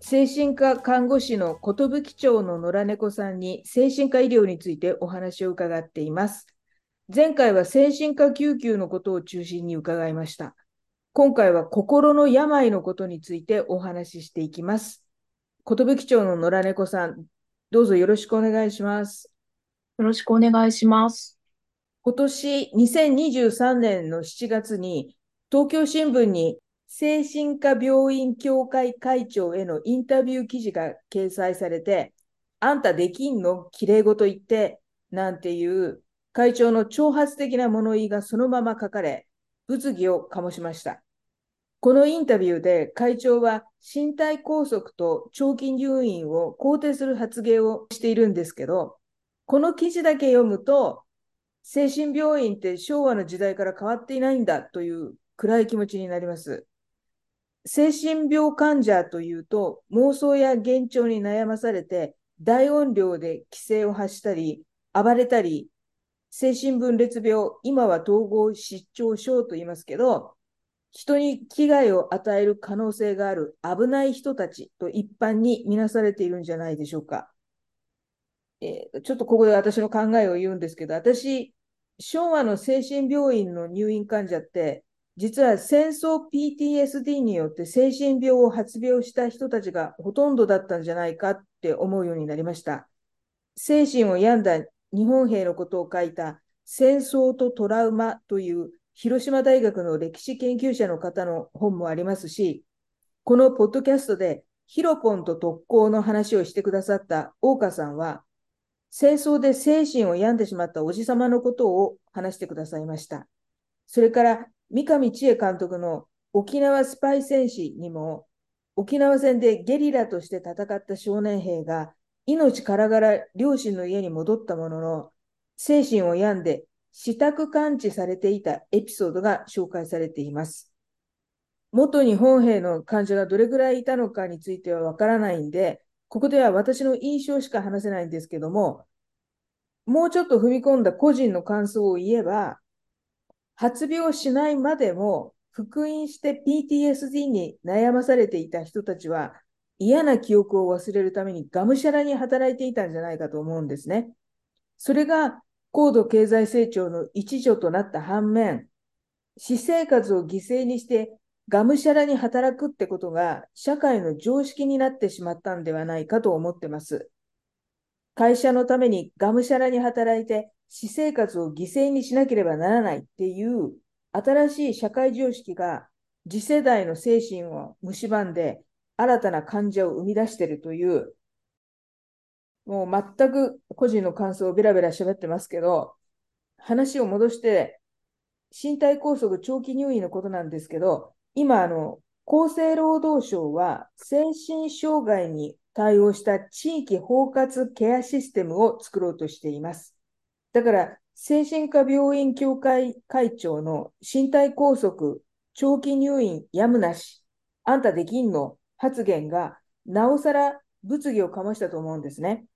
精神科看護師の寿町の野良猫さんに精神科医療についてお話を伺っています。前回は精神科救急のことを中心に伺いました。今回は心の病のことについてお話ししていきます。寿町の野良猫さん、どうぞよろしくお願いします。よろしくお願いします。今年2023年の7月に東京新聞に精神科病院協会会長へのインタビュー記事が掲載されて、あんたできんの？きれいごと言って、なんていう会長の挑発的な物言いがそのまま書かれ、物議を醸しました。このインタビューで会長は身体拘束と長期入院を肯定する発言をしているんですけど、この記事だけ読むと、精神病院って昭和の時代から変わっていないんだという暗い気持ちになります。精神病患者というと、妄想や幻聴に悩まされて、大音量で規制を発したり、暴れたり、精神分裂病、今は統合失調症と言いますけど、人に危害を与える可能性がある危ない人たちと一般に見なされているんじゃないでしょうか。えー、ちょっとここで私の考えを言うんですけど、私、昭和の精神病院の入院患者って、実は戦争 PTSD によって精神病を発病した人たちがほとんどだったんじゃないかって思うようになりました。精神を病んだ日本兵のことを書いた戦争とトラウマという広島大学の歴史研究者の方の本もありますし、このポッドキャストでヒロポンと特攻の話をしてくださった大岡さんは、戦争で精神を病んでしまったおじさまのことを話してくださいました。それから三上千恵監督の沖縄スパイ戦士にも、沖縄戦でゲリラとして戦った少年兵が命からがら両親の家に戻ったものの、精神を病んで死宅感知されていたエピソードが紹介されています。元日本兵の患者がどれぐらいいたのかについてはわからないんで、ここでは私の印象しか話せないんですけども、もうちょっと踏み込んだ個人の感想を言えば、発病しないまでも復員して PTSD に悩まされていた人たちは嫌な記憶を忘れるためにがむしゃらに働いていたんじゃないかと思うんですね。それが高度経済成長の一助となった反面、私生活を犠牲にしてがむしゃらに働くってことが社会の常識になってしまったんではないかと思ってます。会社のためにがむしゃらに働いて私生活を犠牲にしなければならないっていう新しい社会常識が次世代の精神を蝕んで新たな患者を生み出しているという、もう全く個人の感想をベラベラ喋ってますけど、話を戻して、身体拘束長期入院のことなんですけど、今、あの、厚生労働省は精神障害に対応した地域包括ケアシステムを作ろうとしています。だから、精神科病院協会会長の身体拘束、長期入院やむなし、あんたできんの発言が、なおさら物議を醸したと思うんですね。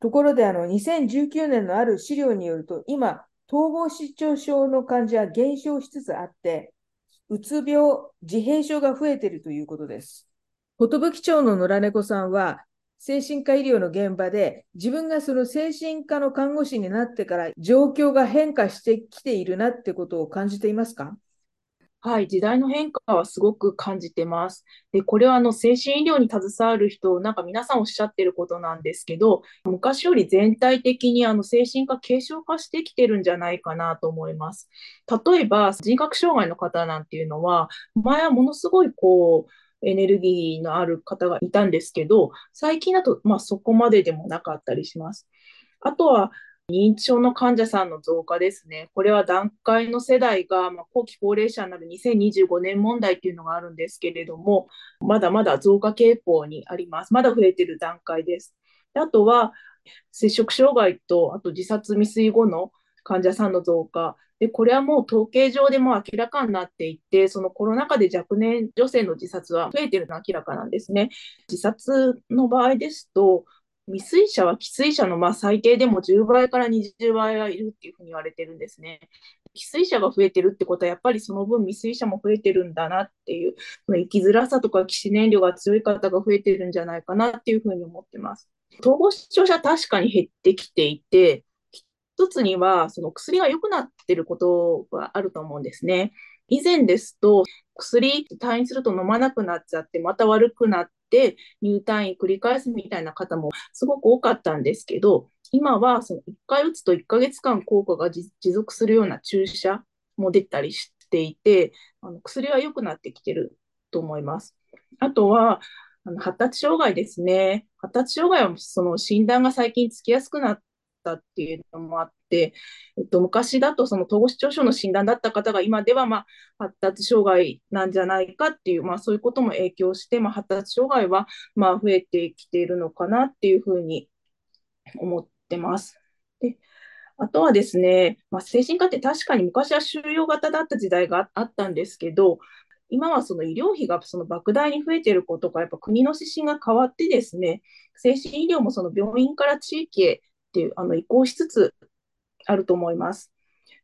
ところで、あの、2019年のある資料によると、今、統合失調症の患者は減少しつつあって、うつ病、自閉症が増えているということです。寿町の野良猫さんは、精神科医療の現場で自分がその精神科の看護師になってから状況が変化してきているなってことを感じていますか？はい、時代の変化はすごく感じてます。で、これはあの精神医療に携わる人、なんか皆さんおっしゃってることなんですけど、昔より全体的にあの精神科軽症化してきてるんじゃないかなと思います。例えば、人格障害の方なんていうのは、前はものすごいこう、エネルギーのある方がいたんですけど、最近だと、まあ、そこまででもなかったりします。あとは、認知症の患者さんの増加ですね。これは段階の世代が、まあ、後期高齢者になる2025年問題っていうのがあるんですけれども、まだまだ増加傾向にあります。まだ増えてる段階です。であとは、摂食障害と、あと自殺未遂後の患者さんの増加。で、これはもう統計上でも明らかになっていて、そのコロナ禍で若年女性の自殺は増えているのは明らかなんですね。自殺の場合ですと、未遂者は既遂者のま最低でも10倍から20倍はいるっていうふうに言われてるんですね。既遂者が増えてるってことは、やっぱりその分未遂者も増えてるんだなっていう、生きづらさとか起死燃料が強い方が増えてるんじゃないかなっていうふうに思ってます。統合失調者確かに減ってきていて、一つにはその薬が良くなってることがあると思うんですね。以前ですと、薬退院すると飲まなくなっちゃって、また悪くなって入退院繰り返すみたいな方もすごく多かったんですけど、今はその1回打つと1ヶ月間効果が持続するような注射も出たりしていて、あの薬は良くなってきてると思います。あとは、あの発達障害ですね。発達障害はその診断が最近つきやすくなったっていうのもあって、えっと、昔だとその統合失調症の診断だった方が今ではまあ発達障害なんじゃないかっていう、まあ、そういうことも影響して、まあ、発達障害はま増えてきているのかなっていうふうに思ってます。であとはですね、まあ、精神科って確かに昔は収容型だった時代があったんですけど、今はその医療費がその莫大に増えていることが、やっぱ国の指針が変わってですね、精神医療もその病院から地域へっていうあの移行しつつあると思います。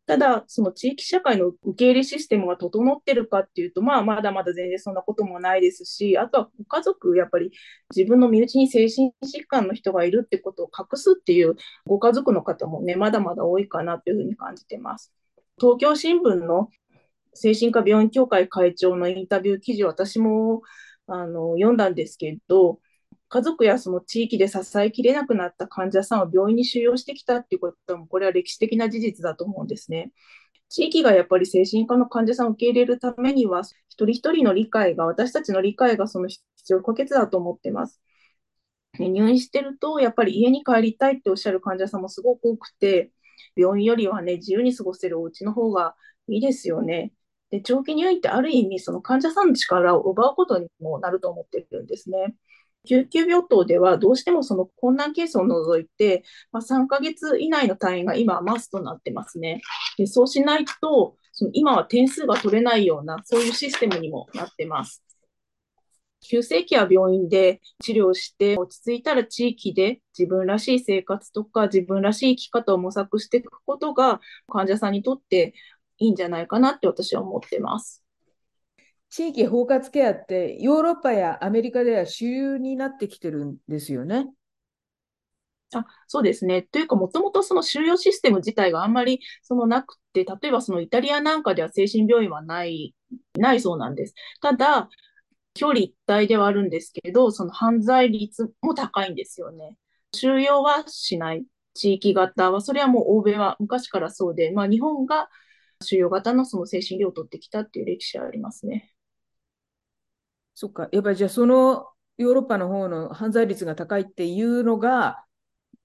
ただ、その地域社会の受け入れシステムが整ってるかっていうと、まあ、まだまだ全然そんなこともないですし、あとはご家族、やっぱり自分の身内に精神疾患の人がいるってことを隠すっていうご家族の方もね、まだまだ多いかなというふうに感じてます。東京新聞の精神科病院協会会長のインタビュー記事私もあの読んだんですけど、家族やその地域で支えきれなくなった患者さんを病院に収容してきたっていうことも、これは歴史的な事実だと思うんですね。地域がやっぱり精神科の患者さんを受け入れるためには、一人一人の理解が、私たちの理解がその必要不可欠だと思ってます。入院してると、やっぱり家に帰りたいっておっしゃる患者さんもすごく多くて、病院よりはね、自由に過ごせるお家の方がいいですよね。で長期入院ってある意味、その患者さんの力を奪うことにもなると思ってるんですね。救急病棟ではどうしてもその困難ケースを除いて、まあ、3ヶ月以内の退院が今はマストになってますね。でそうしないと、その今は点数が取れないような、そういうシステムにもなってます。急性期は病院で治療して落ち着いたら地域で自分らしい生活とか自分らしい生き方を模索していくことが患者さんにとっていいんじゃないかなって私は思ってます。地域包括ケアってヨーロッパやアメリカでは主流になってきてるんですよね。あそうですね。というか、もともとその収容システム自体があんまりそのなくて、例えばそのイタリアなんかでは精神病院はない、ないそうなんです。ただ、距離一体ではあるんですけど、その犯罪率も高いんですよね。収容はしない。地域型は、それはもう欧米は昔からそうで、まあ日本が収容型のその精神医療を取ってきたっていう歴史はありますね。そっか、やっぱりじゃあそのヨーロッパの方の犯罪率が高いっていうのが、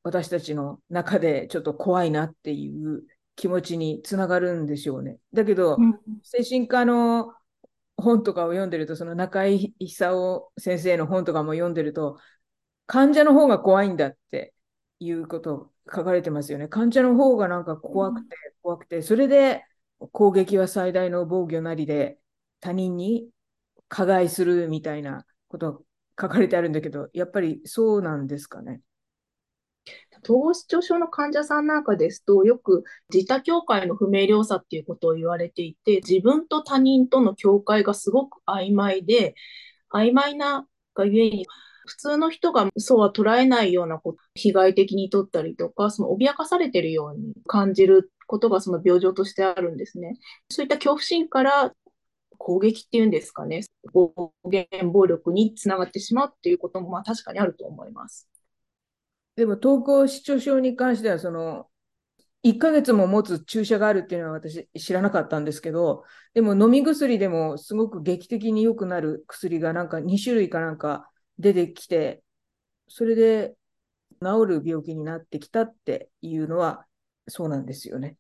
私たちの中でちょっと怖いなっていう気持ちにつながるんでしょうね。だけど、うん、精神科の本とかを読んでると、その中井久夫先生の本とかも読んでると、患者の方が怖いんだっていうこと書かれてますよね。患者の方がなんか怖くて怖くて、それで攻撃は最大の防御なりで他人に加害するみたいなこと書かれてあるんだけど、やっぱりそうなんですかね？統合失調症の患者さんなんかですと、よく自他境界の不明瞭さっていうことを言われていて、自分と他人との境界がすごく曖昧で、曖昧ながゆえに、普通の人がそうは捉えないようなこと、被害的にとったりとか、その脅かされてるように感じることがその病状としてあるんですね。そういった恐怖心から攻撃っていうんですかね、暴言、暴力につながってしまうっていうこともまあ確かにあると思います。でも、統合失調症に関しては、その、1ヶ月も持つ注射があるっていうのは私知らなかったんですけど、でも飲み薬でもすごく劇的に良くなる薬がなんか2種類かなんか出てきて、それで治る病気になってきたっていうのはそうなんですよね。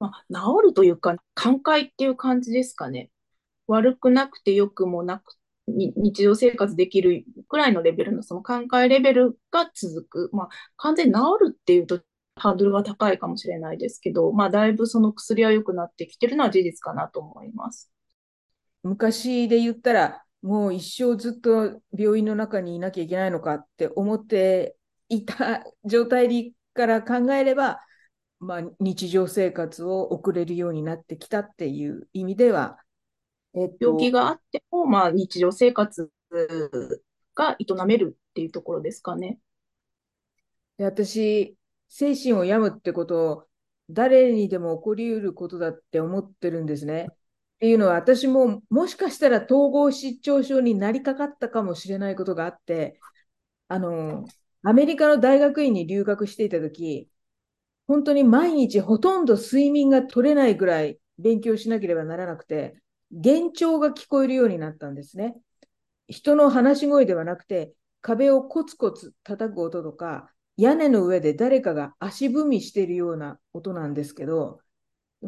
まあ、治るというか、寛解っていう感じですかね。悪くなくて良くもなく日常生活できるくらいのレベルのその寛解レベルが続く。まあ、完全に治るっていうとハードルが高いかもしれないですけど、まあ、だいぶその薬は良くなってきてるのは事実かなと思います。昔で言ったら、もう一生ずっと病院の中にいなきゃいけないのかって思っていた状態から考えれば、まあ、日常生活を送れるようになってきたっていう意味では、えっと、病気があっても、まあ、日常生活が営めるっていうところですかね。で私、精神を病むってことを誰にでも起こりうることだって思ってるんですね。っていうのは私ももしかしたら統合失調症になりかかったかもしれないことがあって、あの、アメリカの大学院に留学していた時、本当に毎日ほとんど睡眠が取れないぐらい勉強しなければならなくて、幻聴が聞こえるようになったんですね。人の話し声ではなくて、壁をコツコツ叩く音とか、屋根の上で誰かが足踏みしているような音なんですけど、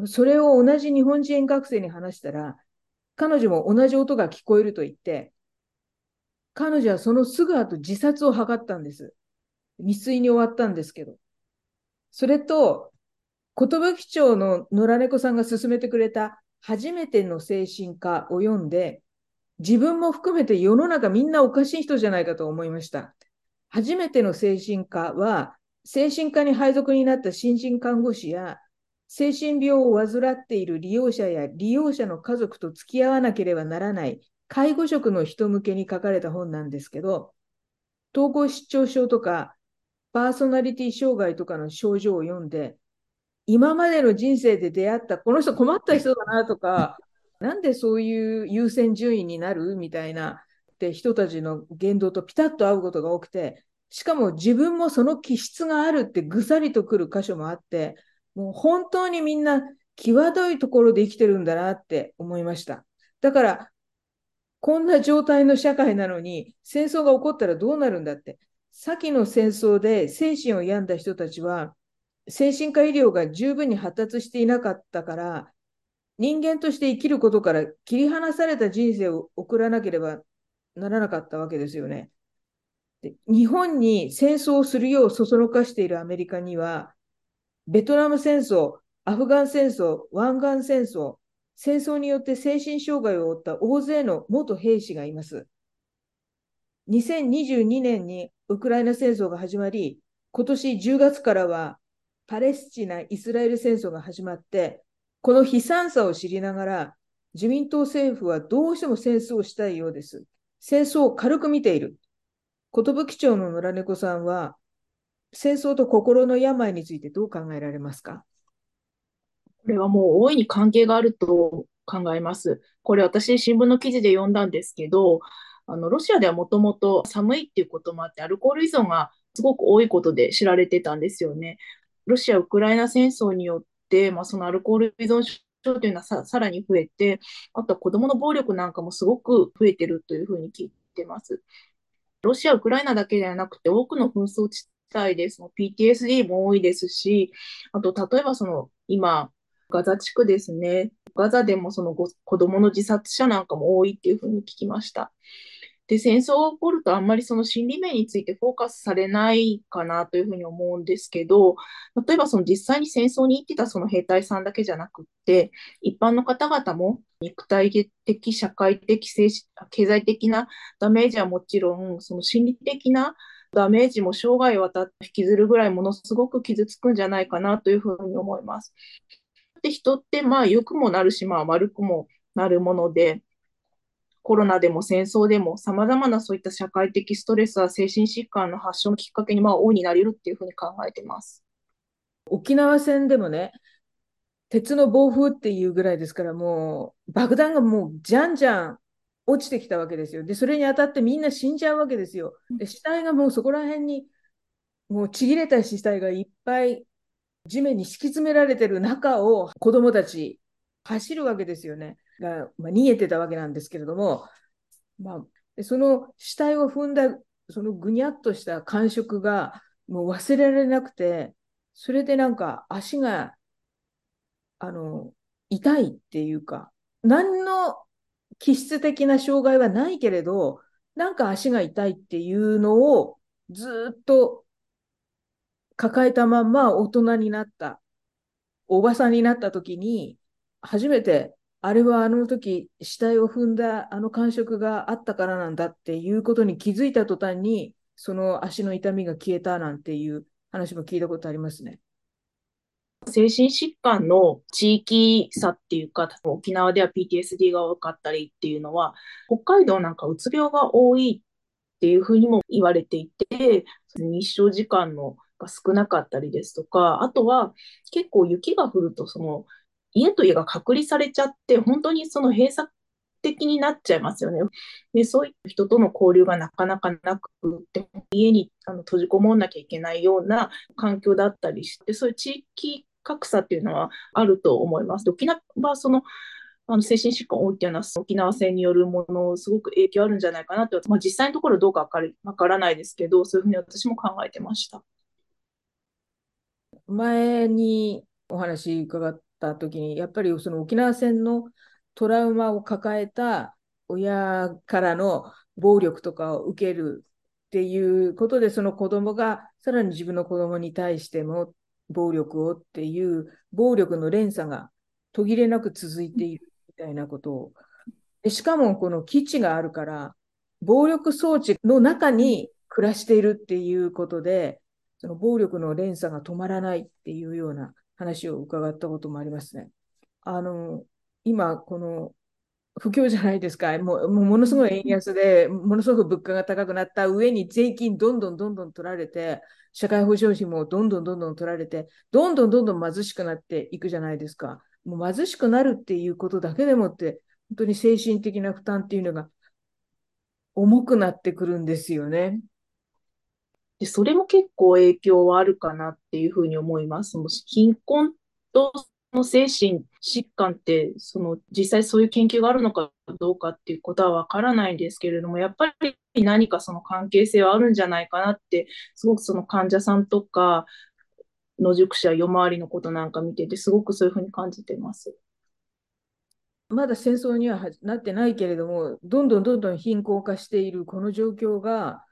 それを同じ日本人学生に話したら、彼女も同じ音が聞こえると言って、彼女はそのすぐ後自殺を図ったんです。未遂に終わったんですけど。それと、寿町の野良猫さんが勧めてくれた初めての精神科を読んで、自分も含めて世の中みんなおかしい人じゃないかと思いました。初めての精神科は、精神科に配属になった新人看護師や精神病を患っている利用者や利用者の家族と付き合わなければならない介護職の人向けに書かれた本なんですけど、統合失調症とかパーソナリティ障害とかの症状を読んで、今までの人生で出会ったこの人困った人だなとか、なんでそういう優先順位になるみたいなって人たちの言動とピタッと合うことが多くて、しかも自分もその気質があるってぐさりとくる箇所もあって、もう本当にみんな際どいところで生きてるんだなって思いました。だから、こんな状態の社会なのに戦争が起こったらどうなるんだって。先の戦争で精神を病んだ人たちは精神科医療が十分に発達していなかったから人間として生きることから切り離された人生を送らなければならなかったわけですよね。で日本に戦争をするようそそのかしているアメリカにはベトナム戦争、アフガン戦争、湾岸戦争、戦争によって精神障害を負った大勢の元兵士がいます。2022年にウクライナ戦争が始まり、今年10月からはパレスチナ・イスラエル戦争が始まって、この悲惨さを知りながら、自民党政府はどうしても戦争をしたいようです。戦争を軽く見ている。寿町の野良猫さんは、戦争と心の病についてどう考えられますか？これはもう大いに関係があると考えます。これ私、新聞の記事で読んだんですけど、あのロシアではもともと寒いっていうこともあって、アルコール依存がすごく多いことで知られてたんですよね。ロシア・ウクライナ戦争によって、まあ、そのアルコール依存症というのはささらに増えて、あとは子どもの暴力なんかもすごく増えてるというふうに聞いてます。ロシア、ウクライナだけではなくて、多くの紛争地帯で、PTSD も多いですし、あと、例えばその、今、ガザ地区ですね。ガザでもその子供の自殺者なんかも多いっていうふうに聞きました。で、戦争が起こるとあんまりその心理面についてフォーカスされないかなというふうに思うんですけど、例えばその実際に戦争に行ってたその兵隊さんだけじゃなくって、一般の方々も肉体的、社会的、経済的なダメージはもちろん、その心理的なダメージも生涯渡って引きずるぐらいものすごく傷つくんじゃないかなというふうに思います。で人ってまあ良くもなるし、まあ悪くもなるもので、コロナでも戦争でも様々なそういった社会的ストレスは精神疾患の発症のきっかけにまあ大いになり得るっていうふうに考えてます。沖縄戦でもね、鉄の暴風っていうぐらいですから、もう爆弾がもうじゃんじゃん落ちてきたわけですよ。で、それに当たってみんな死んじゃうわけですよ。で、死体がもうそこら辺に、もうちぎれた死体がいっぱい地面に敷き詰められてる中を子供たち走るわけですよね。が、まあ、逃げてたわけなんですけれども、まあ、その死体を踏んだ、そのぐにゃっとした感触がもう忘れられなくて、それでなんか足が、あの、痛いっていうか、何の気質的な障害はないけれど、なんか足が痛いっていうのをずっと抱えたまんま大人になった、おばさんになった時に、初めて、あれはあの時死体を踏んだあの感触があったからなんだっていうことに気づいた途端に、その足の痛みが消えたなんていう話も聞いたことありますね。精神疾患の地域差っていうか、沖縄では PTSD が多かったりっていうのは、北海道なんかうつ病が多いっていうふうにも言われていて、日照時間のが少なかったりですとか、あとは結構雪が降ると、その家と家が隔離されちゃって、本当にその閉鎖的になっちゃいますよね。で、そういった人との交流がなかなかなくて、家にあの閉じこもんなきゃいけないような環境だったりして、そういう地域格差っていうのはあると思います。沖縄はそのあの精神疾患多いっていうのは沖縄戦によるものすごく影響あるんじゃないかなと、まあ、実際のところどうかわかわからないですけどそういうふうに私も考えてました。前にお話伺った時にやっぱりその沖縄戦のトラウマを抱えた親からの暴力とかを受けるっていうことでその子供がさらに自分の子供に対しても暴力をっていう暴力の連鎖が途切れなく続いているみたいなことを。でしかもこの基地があるから、暴力装置の中に暮らしているっていうことで、その暴力の連鎖が止まらないっていうような話を伺ったこともありますね。あの、今、この不況じゃないですか。もうものすごい円安で、ものすごく物価が高くなった上に税金どんどんどんどん取られて、社会保障費もどんどんどんどん取られて、どんどんどんどん貧しくなっていくじゃないですか。もう貧しくなるっていうことだけでもって、本当に精神的な負担っていうのが重くなってくるんですよね。でそれも結構影響はあるかなっていうふうに思います。もし貧困との精神疾患って、その実際そういう研究があるのかどうかっていうことはわからないんですけれども、やっぱり何かその関係性はあるんじゃないかなって、すごくその患者さんとか、野宿者、夜回りのことなんか見てて、すごくそういうふうに感じてます。まだ戦争にはなってないけれども、どんどんどんどん貧困化しているこの状況が、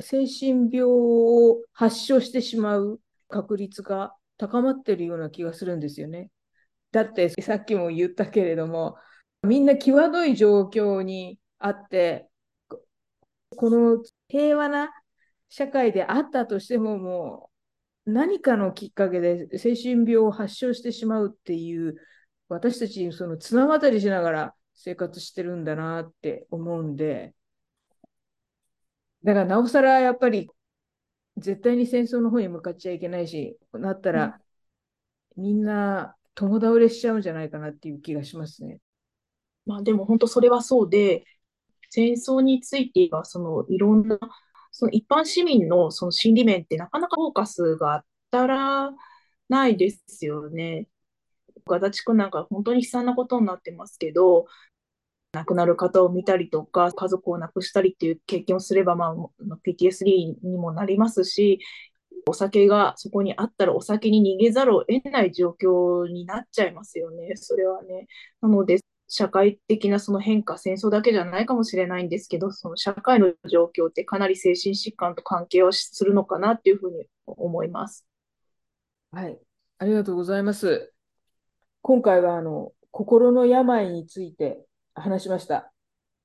精神病を発症してしまう確率が高まってるような気がするんですよね。だってさっきも言ったけれども、みんな際どい状況にあって、この平和な社会であったとしても、もう何かのきっかけで精神病を発症してしまうっていう、私たちその綱渡りしながら生活してるんだなって思うんで、だからなおさらやっぱり絶対に戦争の方に向かっちゃいけないし、なったら、みんな共倒れしちゃうんじゃないかなっていう気がしますね。まあでも本当それはそうで、戦争についてはそのいろんなその一般市民のその心理面ってなかなかフォーカスが当たらないですよね。足立区なんか本当に悲惨なことになってますけど、亡くなる方を見たりとか、家族を亡くしたりっていう経験をすれば、まあ、PTSD にもなりますし、お酒がそこにあったらお酒に逃げざるを得ない状況になっちゃいますよね、それはね。なので、社会的なその変化、戦争だけじゃないかもしれないんですけど、その社会の状況ってかなり精神疾患と関係をするのかなっていうふうに思います。はい、ありがとうございます。今回はあの心の病について話しました。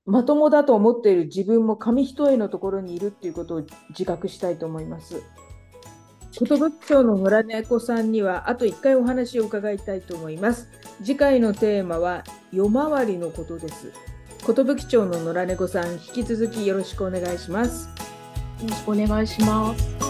まともだと思っている自分も紙一重のところにいるっていうことを自覚したいと思います。寿町の野良猫さんにはあと1回お話を伺いたいと思います。次回のテーマは夜回りのことです。寿町の野良猫さん、引き続きよろしくお願いします。よろしくお願いします。